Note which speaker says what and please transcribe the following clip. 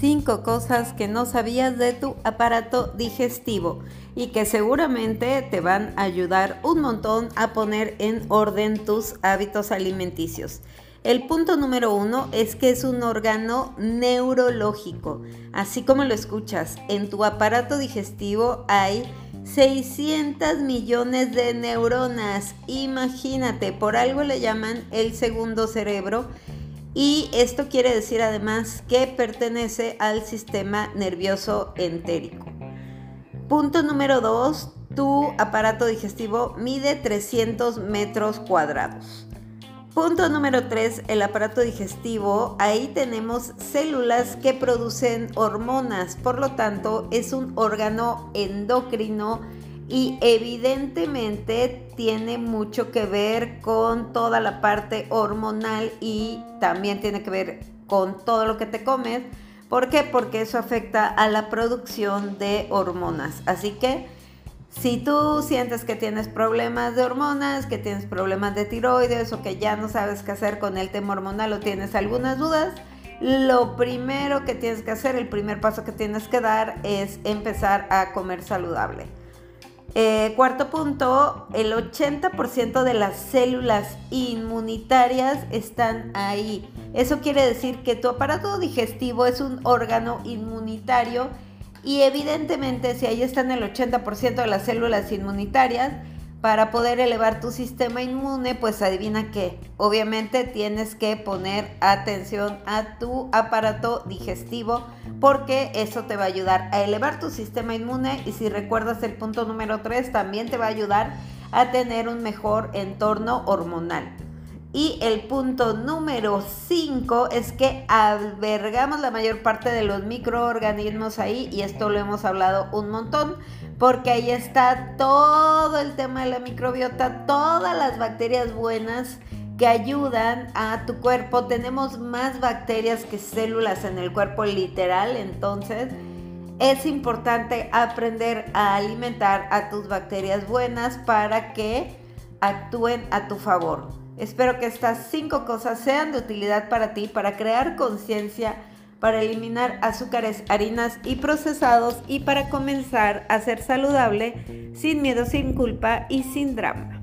Speaker 1: 5 cosas que no sabías de tu aparato digestivo y que seguramente te van a ayudar un montón a poner en orden tus hábitos alimenticios. El punto número uno es que es un órgano neurológico. Así como lo escuchas, en tu aparato digestivo hay 600 millones de neuronas. Imagínate, por algo le llaman el segundo cerebro y esto quiere decir además que pertenece al sistema nervioso entérico. Punto número 2. Tu aparato digestivo mide 300 metros cuadrados. Punto número 3, el aparato digestivo. Ahí tenemos células que producen hormonas, por lo tanto es un órgano endocrino y evidentemente tiene mucho que ver con toda la parte hormonal y también tiene que ver con todo lo que te comes. ¿Por qué? Porque eso afecta a la producción de hormonas. Así que si tú sientes que tienes problemas de hormonas, que tienes problemas de tiroides o que ya no sabes qué hacer con el tema hormonal o tienes algunas dudas, lo primero que tienes que hacer, el primer paso que tienes que dar es empezar a comer saludable. Eh, cuarto punto, el 80% de las células inmunitarias están ahí. Eso quiere decir que tu aparato digestivo es un órgano inmunitario y evidentemente si ahí están el 80% de las células inmunitarias, para poder elevar tu sistema inmune, pues adivina qué. Obviamente tienes que poner atención a tu aparato digestivo porque eso te va a ayudar a elevar tu sistema inmune y si recuerdas el punto número 3 también te va a ayudar a tener un mejor entorno hormonal. Y el punto número 5 es que albergamos la mayor parte de los microorganismos ahí y esto lo hemos hablado un montón porque ahí está todo el tema de la microbiota, todas las bacterias buenas que ayudan a tu cuerpo. Tenemos más bacterias que células en el cuerpo literal, entonces es importante aprender a alimentar a tus bacterias buenas para que actúen a tu favor. Espero que estas cinco cosas sean de utilidad para ti, para crear conciencia, para eliminar azúcares, harinas y procesados y para comenzar a ser saludable sin miedo, sin culpa y sin drama.